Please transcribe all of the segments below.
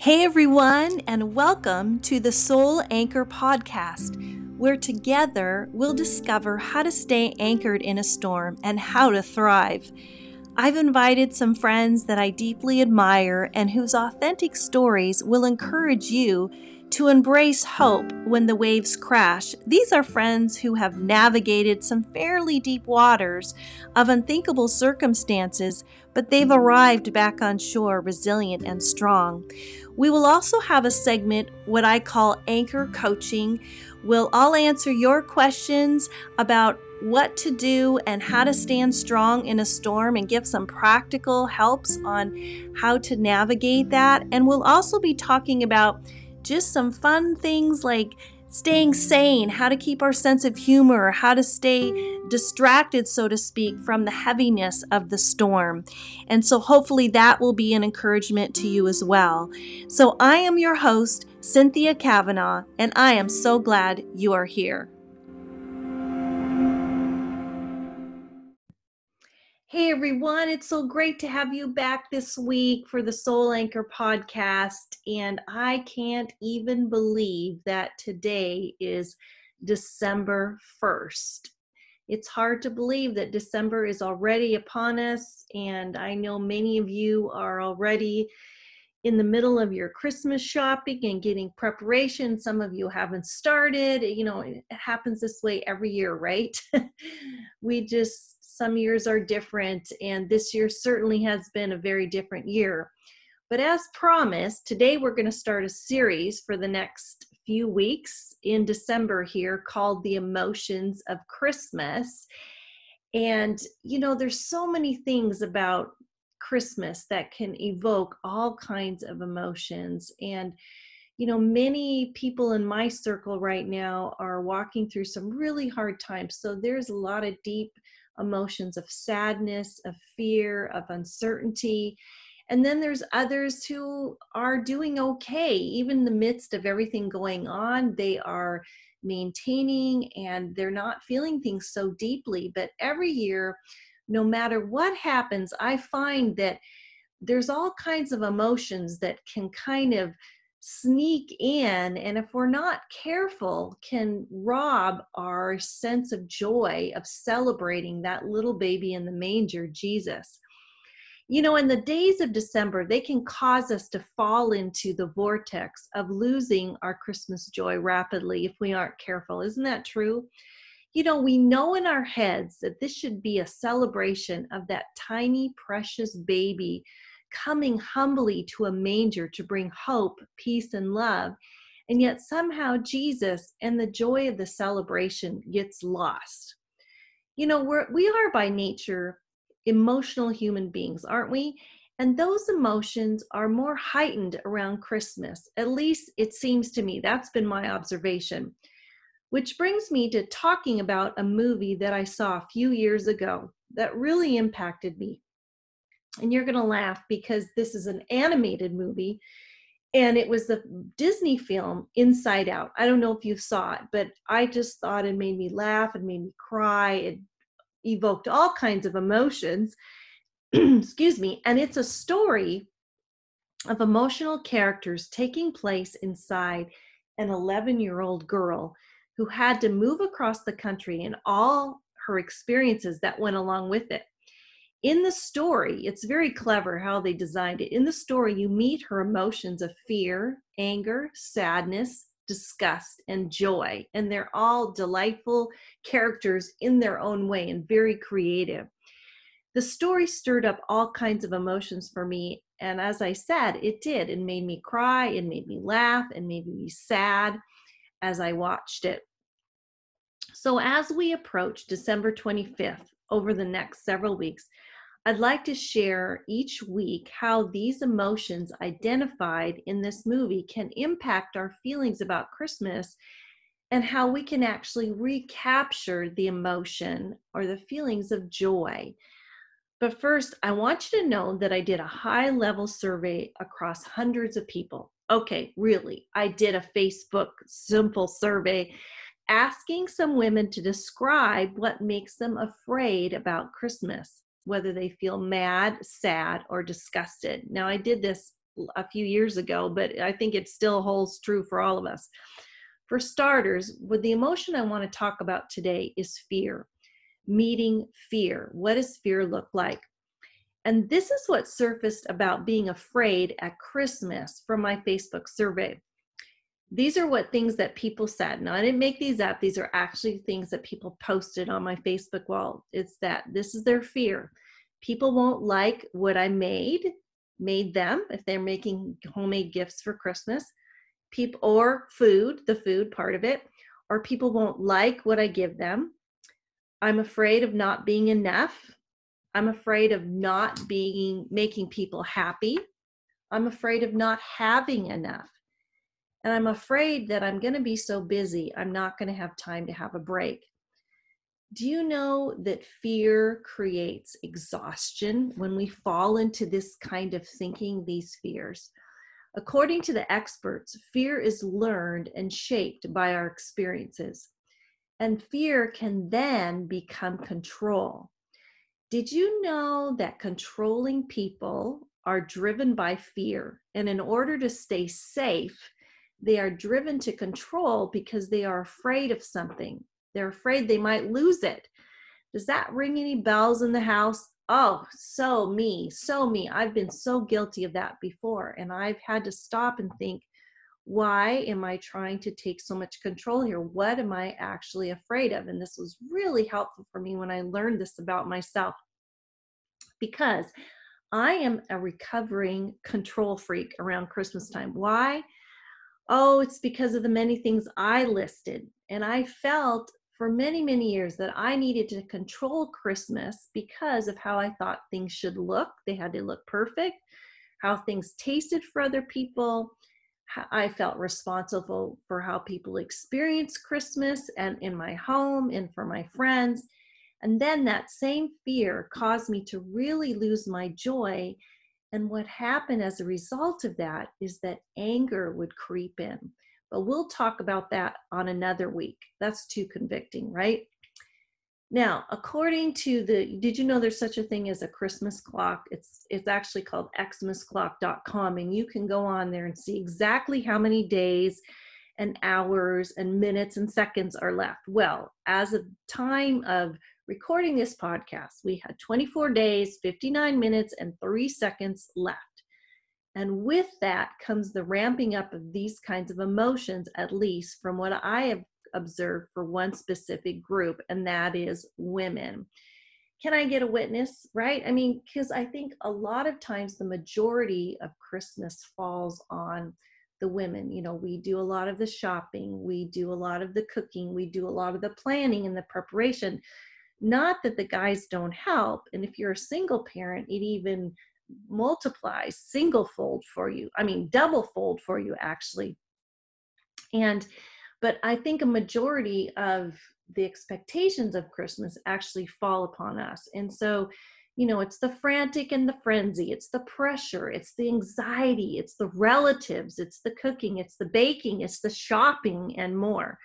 Hey everyone, and welcome to the Soul Anchor Podcast, where together we'll discover how to stay anchored in a storm and how to thrive. I've invited some friends that I deeply admire and whose authentic stories will encourage you to embrace hope when the waves crash. These are friends who have navigated some fairly deep waters of unthinkable circumstances, but they've arrived back on shore resilient and strong. We will also have a segment, what I call anchor coaching. We'll all answer your questions about what to do and how to stand strong in a storm and give some practical helps on how to navigate that. And we'll also be talking about just some fun things like staying sane, how to keep our sense of humor, how to stay distracted, so to speak, from the heaviness of the storm. And so hopefully that will be an encouragement to you as well. So I am your host, Cynthia Cavanaugh, and I am so glad you are here. Hey everyone, it's so great to have you back this week for the Soul Anchor podcast. And I can't even believe that today is December 1st. It's hard to believe that December is already upon us. And I know many of you are already in the middle of your Christmas shopping and getting preparation. Some of you haven't started. You know, it happens this way every year, right? we just some years are different, and this year certainly has been a very different year. But as promised, today we're going to start a series for the next few weeks in December here called The Emotions of Christmas. And, you know, there's so many things about Christmas that can evoke all kinds of emotions. And, you know, many people in my circle right now are walking through some really hard times. So there's a lot of deep emotions of sadness, of fear, of uncertainty. And then there's others who are doing okay, even in the midst of everything going on. They are maintaining and they're not feeling things so deeply. But every year, no matter what happens, I find that there's all kinds of emotions that can kind of sneak in and if we're not careful can rob our sense of joy of celebrating that little baby in the manger jesus. You know in the days of december they can cause us to fall into the vortex of losing our christmas joy rapidly if we aren't careful. Isn't that true? You know we know in our heads that this should be a celebration of that tiny precious baby coming humbly to a manger to bring hope, peace, and love. And yet somehow Jesus and the joy of the celebration gets lost. You know, we're, we are by nature emotional human beings, aren't we? And those emotions are more heightened around Christmas. At least it seems to me. That's been my observation. Which brings me to talking about a movie that I saw a few years ago that really impacted me and you're going to laugh because this is an animated movie and it was the Disney film Inside Out. I don't know if you saw it, but I just thought it made me laugh, it made me cry, it evoked all kinds of emotions. Excuse me. And it's a story of emotional characters taking place inside an 11 year old girl who had to move across the country and all her experiences that went along with it in the story, it's very clever how they designed it. In the story, you meet her emotions of fear, anger, sadness, disgust, and joy. And they're all delightful characters in their own way and very creative. The story stirred up all kinds of emotions for me. And as I said, it did. It made me cry, it made me laugh, it made me sad as I watched it. So, as we approach December 25th, over the next several weeks, I'd like to share each week how these emotions identified in this movie can impact our feelings about Christmas and how we can actually recapture the emotion or the feelings of joy. But first, I want you to know that I did a high level survey across hundreds of people. Okay, really, I did a Facebook simple survey asking some women to describe what makes them afraid about Christmas whether they feel mad, sad, or disgusted. Now, I did this a few years ago, but I think it still holds true for all of us. For starters, with the emotion I want to talk about today is fear. Meeting fear. What does fear look like? And this is what surfaced about being afraid at Christmas from my Facebook survey. These are what things that people said. Now, I didn't make these up. These are actually things that people posted on my Facebook wall. It's that this is their fear. People won't like what I made, made them if they're making homemade gifts for Christmas. People or food, the food part of it, or people won't like what I give them. I'm afraid of not being enough I'm afraid of not being making people happy. I'm afraid of not having enough. And I'm afraid that I'm going to be so busy, I'm not going to have time to have a break. Do you know that fear creates exhaustion when we fall into this kind of thinking, these fears? According to the experts, fear is learned and shaped by our experiences. And fear can then become control. Did you know that controlling people are driven by fear? And in order to stay safe, they are driven to control because they are afraid of something. They're afraid they might lose it. Does that ring any bells in the house? Oh, so me, so me. I've been so guilty of that before. And I've had to stop and think, why am I trying to take so much control here? What am I actually afraid of? And this was really helpful for me when I learned this about myself because I am a recovering control freak around Christmas time. Why? Oh, it's because of the many things I listed. And I felt for many, many years that I needed to control Christmas because of how I thought things should look. They had to look perfect, how things tasted for other people, I felt responsible for how people experience Christmas and in my home and for my friends. And then that same fear caused me to really lose my joy. And what happened as a result of that is that anger would creep in. But we'll talk about that on another week. That's too convicting, right? Now, according to the, did you know there's such a thing as a Christmas clock? It's it's actually called xmasclock.com, and you can go on there and see exactly how many days and hours and minutes and seconds are left. Well, as of time of recording this podcast, we had 24 days, 59 minutes, and three seconds left. And with that comes the ramping up of these kinds of emotions, at least from what I have observed for one specific group, and that is women. Can I get a witness, right? I mean, because I think a lot of times the majority of Christmas falls on the women. You know, we do a lot of the shopping, we do a lot of the cooking, we do a lot of the planning and the preparation. Not that the guys don't help. And if you're a single parent, it even multiplies single fold for you. I mean, double fold for you, actually. And but I think a majority of the expectations of Christmas actually fall upon us. And so, you know, it's the frantic and the frenzy, it's the pressure, it's the anxiety, it's the relatives, it's the cooking, it's the baking, it's the shopping, and more.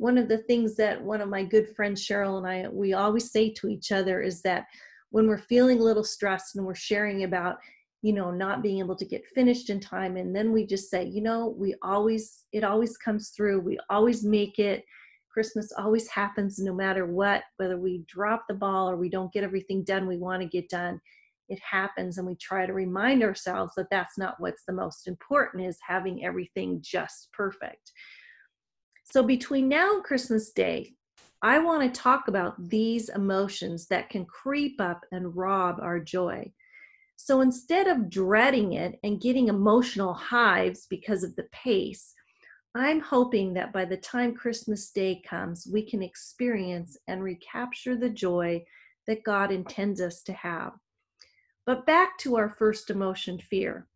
One of the things that one of my good friends, Cheryl, and I, we always say to each other is that when we're feeling a little stressed and we're sharing about you know not being able to get finished in time and then we just say you know we always it always comes through. We always make it. Christmas always happens no matter what whether we drop the ball or we don't get everything done we want to get done it happens. And we try to remind ourselves that that's not what's the most important is having everything just perfect so between now and christmas day i want to talk about these emotions that can creep up and rob our joy so instead of dreading it and getting emotional hives because of the pace, I'm hoping that by the time Christmas Day comes, we can experience and recapture the joy that God intends us to have. But back to our first emotion, fear.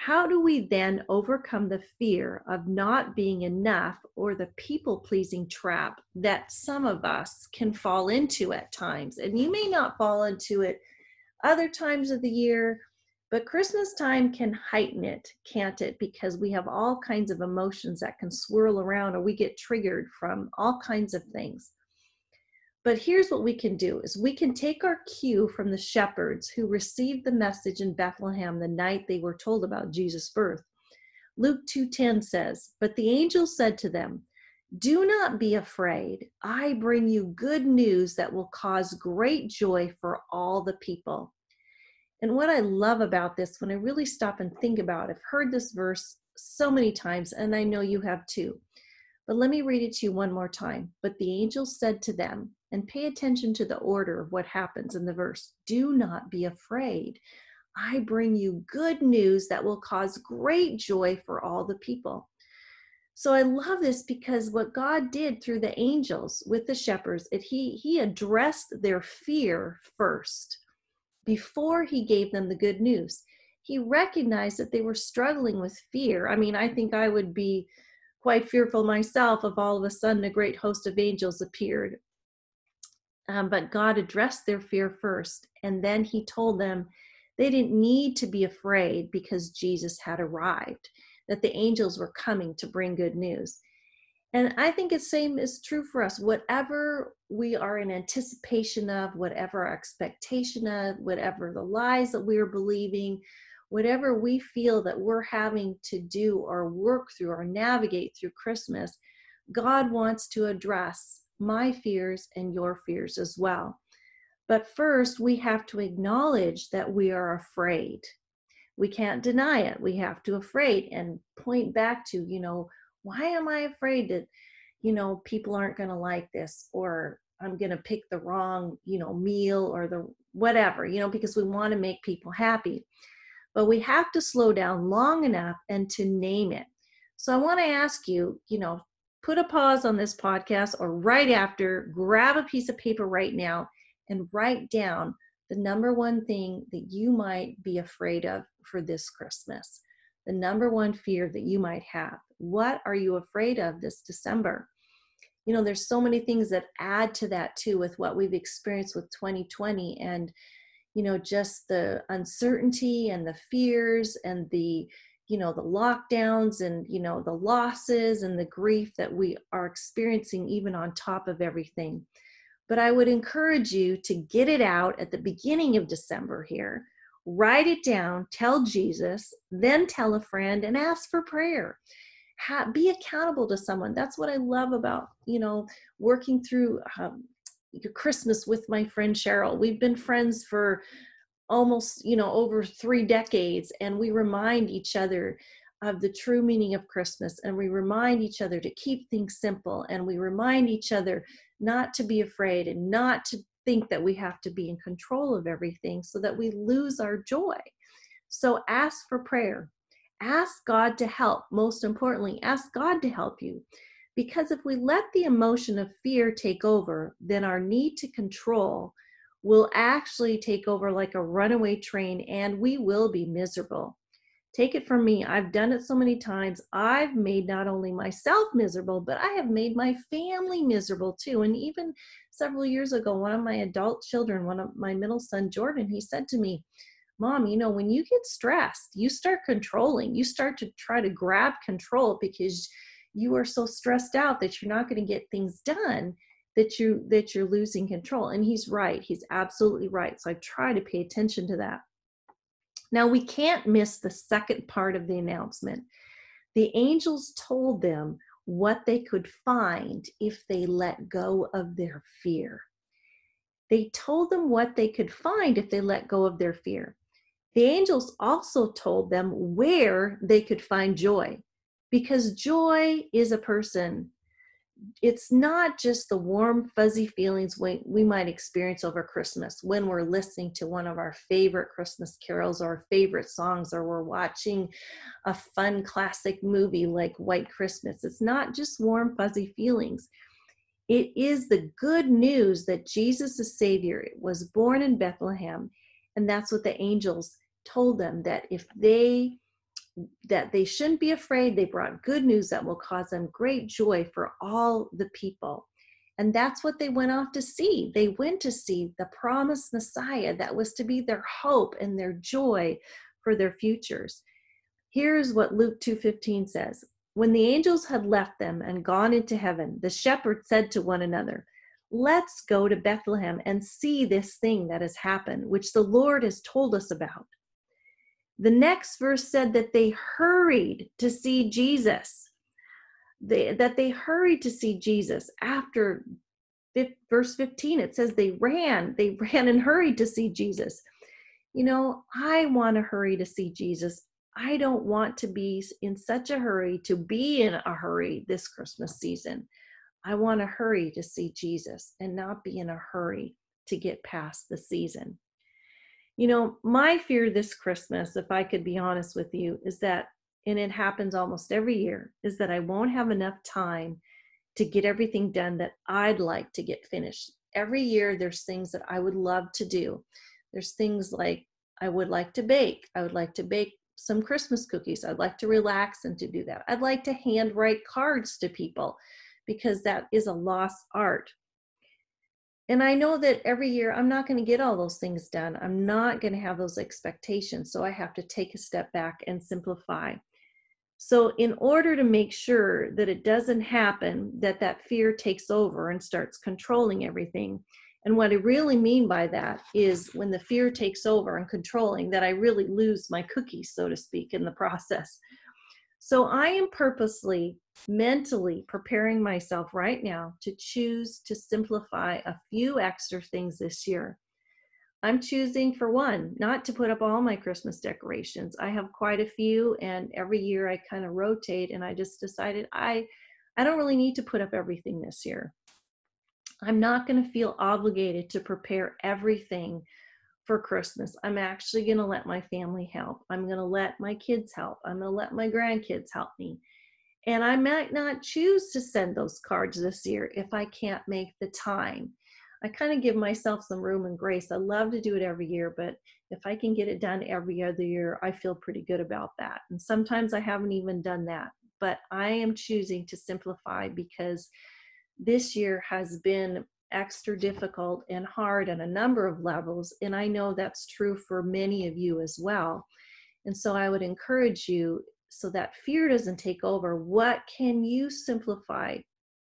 How do we then overcome the fear of not being enough or the people pleasing trap that some of us can fall into at times? And you may not fall into it other times of the year, but Christmas time can heighten it, can't it? Because we have all kinds of emotions that can swirl around or we get triggered from all kinds of things. But here's what we can do is we can take our cue from the shepherds who received the message in Bethlehem the night they were told about Jesus' birth. Luke 2:10 says, "But the angel said to them, do not be afraid. I bring you good news that will cause great joy for all the people." And what I love about this, when I really stop and think about it, I've heard this verse so many times, and I know you have too. But let me read it to you one more time. But the angel said to them, and pay attention to the order of what happens in the verse do not be afraid. I bring you good news that will cause great joy for all the people. So I love this because what God did through the angels with the shepherds, it, he he addressed their fear first before he gave them the good news. He recognized that they were struggling with fear. I mean, I think I would be quite fearful myself if all of a sudden a great host of angels appeared. Um, but God addressed their fear first, and then He told them they didn't need to be afraid because Jesus had arrived, that the angels were coming to bring good news. And I think the same is true for us. Whatever we are in anticipation of, whatever our expectation of, whatever the lies that we are believing, whatever we feel that we're having to do or work through or navigate through Christmas, God wants to address my fears and your fears as well. But first, we have to acknowledge that we are afraid. We can't deny it. We have to afraid and point back to, you know, why am I afraid that, you know, people aren't going to like this or I'm going to pick the wrong, you know, meal or the whatever, you know, because we want to make people happy. But we have to slow down long enough and to name it. So I want to ask you, you know, put a pause on this podcast or right after, grab a piece of paper right now and write down the number one thing that you might be afraid of for this Christmas the number one fear that you might have. What are you afraid of this December? You know, there's so many things that add to that too with what we've experienced with 2020 and, you know, just the uncertainty and the fears and the, you know, the lockdowns and, you know, the losses and the grief that we are experiencing even on top of everything. But I would encourage you to get it out at the beginning of December here write it down, tell Jesus, then tell a friend and ask for prayer. Ha- be accountable to someone. That's what I love about, you know, working through um, Christmas with my friend Cheryl. We've been friends for almost, you know, over three decades, and we remind each other of the true meaning of Christmas, and we remind each other to keep things simple, and we remind each other not to be afraid and not to think that we have to be in control of everything so that we lose our joy. So ask for prayer. Ask God to help. Most importantly, ask God to help you. Because if we let the emotion of fear take over, then our need to control will actually take over like a runaway train and we will be miserable. Take it from me, I've done it so many times. I've made not only myself miserable, but I have made my family miserable too. And even several years ago, one of my adult children, one of my middle son, Jordan, he said to me, Mom, you know, when you get stressed, you start controlling, you start to try to grab control because you are so stressed out that you're not going to get things done that you that you're losing control and he's right he's absolutely right so i try to pay attention to that now, we can't miss the second part of the announcement. The angels told them what they could find if they let go of their fear. They told them what they could find if they let go of their fear. The angels also told them where they could find joy because joy is a person it's not just the warm, fuzzy feelings we, we might experience over Christmas when we're listening to one of our favorite Christmas carols or favorite songs, or we're watching a fun classic movie like White Christmas. It's not just warm, fuzzy feelings. It is the good news that Jesus, the Savior, was born in Bethlehem. And that's what the angels told them that if they that they shouldn't be afraid. They brought good news that will cause them great joy for all the people. And that's what they went off to see. They went to see the promised Messiah that was to be their hope and their joy for their futures. Here's what Luke 2:15 says. When the angels had left them and gone into heaven, the shepherds said to one another, Let's go to Bethlehem and see this thing that has happened, which the Lord has told us about. The next verse said that they hurried to see Jesus. They, that they hurried to see Jesus after verse 15 it says they ran they ran and hurried to see jesus. You know i want to hurry to see jesus. I don't want to be in such a hurry to be in a hurry this christmas season. I want to hurry to see jesus and not be in a hurry to get past the season you know my fear this christmas if i could be honest with you is that and it happens almost every year is that i won't have enough time to get everything done that I'd like to get finished. Every year, there's things that I would love to do. There's things like I would like to bake. I would like to bake some Christmas cookies. I'd like to relax and to do that. I'd like to handwrite cards to people because that is a lost art. And I know that every year I'm not going to get all those things done. I'm not going to have those expectations. So I have to take a step back and simplify. So, in order to make sure that it doesn't happen, that that fear takes over and starts controlling everything. And what I really mean by that is when the fear takes over and controlling, that I really lose my cookies, so to speak, in the process. So, I am purposely, mentally preparing myself right now to choose to simplify a few extra things this year. I'm choosing for one not to put up all my Christmas decorations. I have quite a few and every year I kind of rotate and I just decided I I don't really need to put up everything this year. I'm not going to feel obligated to prepare everything for Christmas. I'm actually going to let my family help. I'm going to let my kids help. I'm going to let my grandkids help me. And I might not choose to send those cards this year if I can't make the time. I kind of give myself some room and grace. I love to do it every year, but if I can get it done every other year, I feel pretty good about that. And sometimes I haven't even done that, but I am choosing to simplify because this year has been extra difficult and hard on a number of levels. And I know that's true for many of you as well. And so I would encourage you so that fear doesn't take over. What can you simplify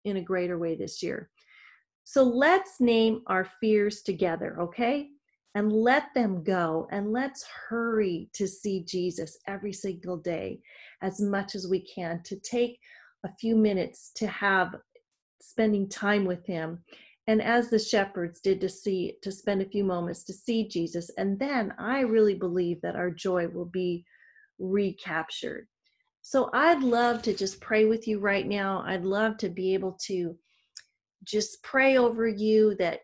in a greater way this year? So let's name our fears together, okay? And let them go and let's hurry to see Jesus every single day as much as we can to take a few minutes to have spending time with him and as the shepherds did to see to spend a few moments to see Jesus and then I really believe that our joy will be recaptured. So I'd love to just pray with you right now. I'd love to be able to just pray over you that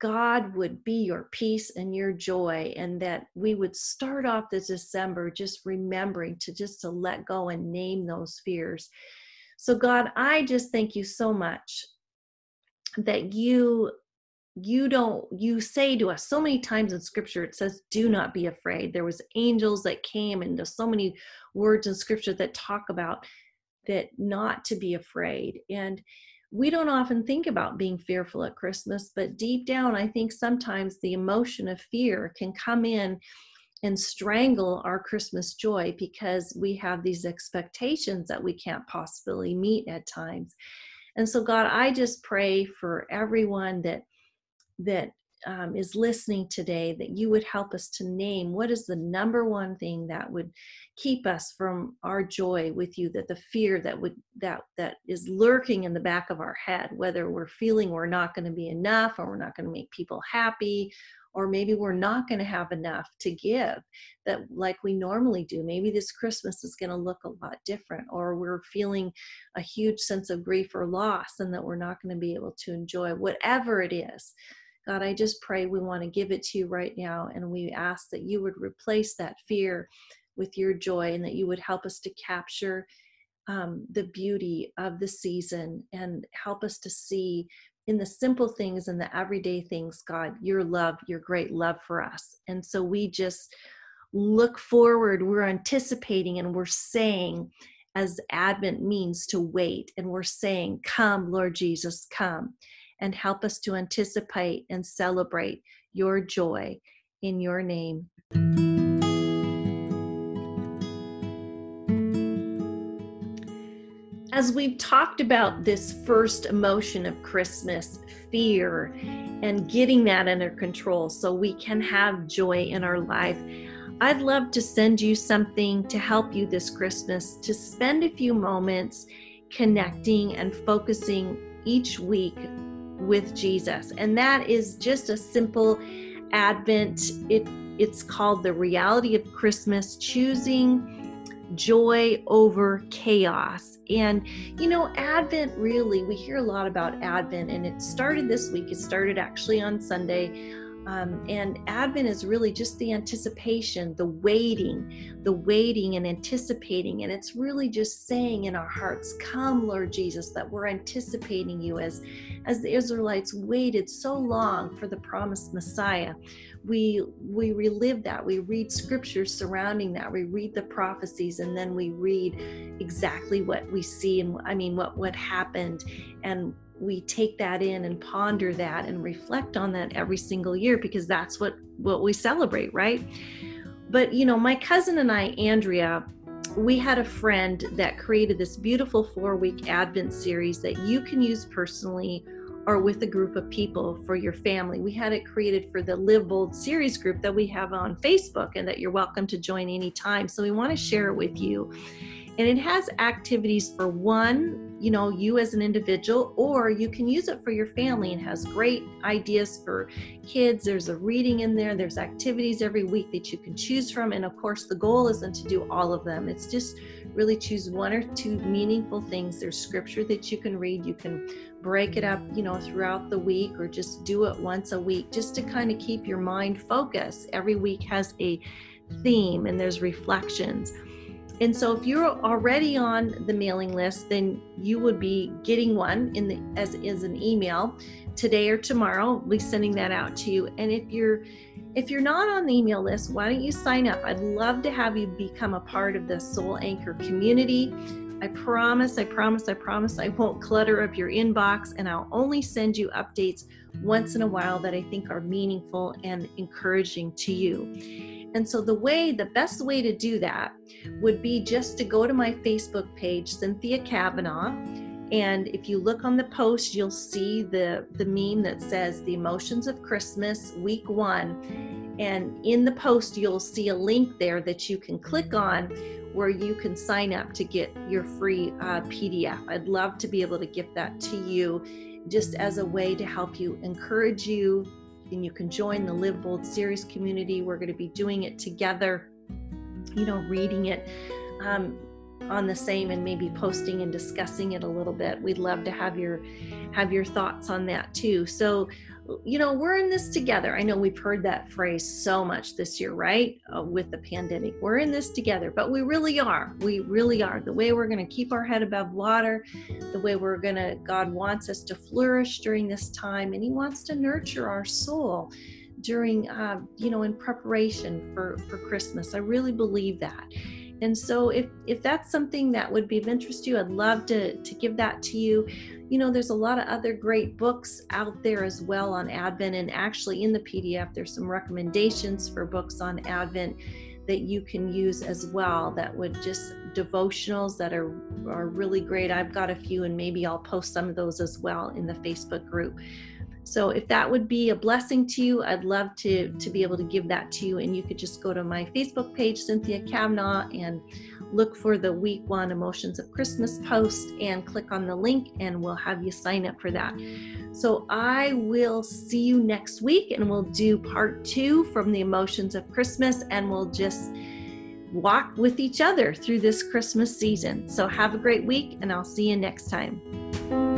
God would be your peace and your joy and that we would start off this December just remembering to just to let go and name those fears. So God, I just thank you so much that you you don't you say to us so many times in scripture it says do not be afraid there was angels that came and there's so many words in scripture that talk about that not to be afraid and we don't often think about being fearful at Christmas, but deep down, I think sometimes the emotion of fear can come in and strangle our Christmas joy because we have these expectations that we can't possibly meet at times. And so, God, I just pray for everyone that that um, is listening today that you would help us to name what is the number one thing that would keep us from our joy with you that the fear that would that that is lurking in the back of our head whether we're feeling we're not going to be enough or we're not going to make people happy or maybe we're not going to have enough to give that like we normally do maybe this christmas is going to look a lot different or we're feeling a huge sense of grief or loss and that we're not going to be able to enjoy whatever it is God, I just pray we want to give it to you right now. And we ask that you would replace that fear with your joy and that you would help us to capture um, the beauty of the season and help us to see in the simple things and the everyday things, God, your love, your great love for us. And so we just look forward, we're anticipating and we're saying, as Advent means to wait, and we're saying, Come, Lord Jesus, come and help us to anticipate and celebrate your joy in your name. As we've talked about this first emotion of Christmas, fear, and getting that under control so we can have joy in our life, I'd love to send you something to help you this Christmas to spend a few moments connecting and focusing each week with Jesus. And that is just a simple Advent. It it's called the reality of Christmas, choosing joy over chaos. And, you know, Advent really, we hear a lot about Advent, and it started this week. It started actually on Sunday. Um, and Advent is really just the anticipation, the waiting, the waiting and anticipating. And it's really just saying in our hearts, Come, Lord Jesus, that we're anticipating you as, as the Israelites waited so long for the promised Messiah. We we relive that. We read scriptures surrounding that. We read the prophecies and then we read exactly what we see and i mean what what happened. And we take that in and ponder that and reflect on that every single year because that's what what we celebrate right but you know my cousin and i andrea we had a friend that created this beautiful four week advent series that you can use personally or with a group of people for your family. We had it created for the Live Bold series group that we have on Facebook and that you're welcome to join anytime. So we want to share it with you. And it has activities for one, you know, you as an individual, or you can use it for your family and has great ideas for kids. There's a reading in there, there's activities every week that you can choose from. And of course, the goal isn't to do all of them, it's just really choose one or two meaningful things. There's scripture that you can read. You can break it up, you know, throughout the week or just do it once a week just to kind of keep your mind focused. Every week has a theme and there's reflections. And so if you're already on the mailing list, then you would be getting one in the as is an email today or tomorrow. We'll be sending that out to you. And if you're if you're not on the email list, why don't you sign up? I'd love to have you become a part of the Soul Anchor community. I promise, I promise, I promise I won't clutter up your inbox and I'll only send you updates once in a while that I think are meaningful and encouraging to you. And so, the way, the best way to do that would be just to go to my Facebook page, Cynthia Cavanaugh. And if you look on the post, you'll see the, the meme that says The Emotions of Christmas, Week One. And in the post, you'll see a link there that you can click on where you can sign up to get your free uh, PDF. I'd love to be able to give that to you just as a way to help you encourage you and you can join the Live Bold series community. We're going to be doing it together, you know, reading it um, on the same and maybe posting and discussing it a little bit. We'd love to have your have your thoughts on that too. So you know, we're in this together. I know we've heard that phrase so much this year, right? Uh, with the pandemic. We're in this together, but we really are. We really are. The way we're going to keep our head above water, the way we're going to, God wants us to flourish during this time, and He wants to nurture our soul during, uh, you know, in preparation for, for Christmas. I really believe that. And so if if that's something that would be of interest to you, I'd love to to give that to you. You know, there's a lot of other great books out there as well on Advent and actually in the PDF there's some recommendations for books on Advent that you can use as well that would just devotionals that are are really great. I've got a few and maybe I'll post some of those as well in the Facebook group. So if that would be a blessing to you, I'd love to to be able to give that to you. And you could just go to my Facebook page, Cynthia Cavanaugh, and look for the week one emotions of Christmas post and click on the link and we'll have you sign up for that. So I will see you next week and we'll do part two from the emotions of Christmas and we'll just walk with each other through this Christmas season. So have a great week and I'll see you next time.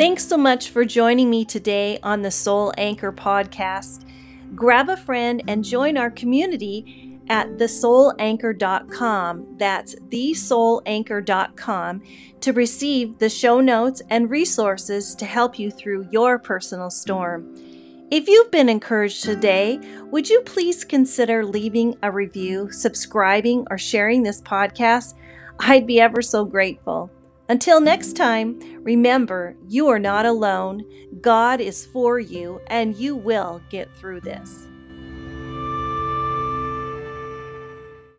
Thanks so much for joining me today on the Soul Anchor podcast. Grab a friend and join our community at thesoulanchor.com. That's thesoulanchor.com to receive the show notes and resources to help you through your personal storm. If you've been encouraged today, would you please consider leaving a review, subscribing, or sharing this podcast? I'd be ever so grateful. Until next time, remember you are not alone. God is for you, and you will get through this.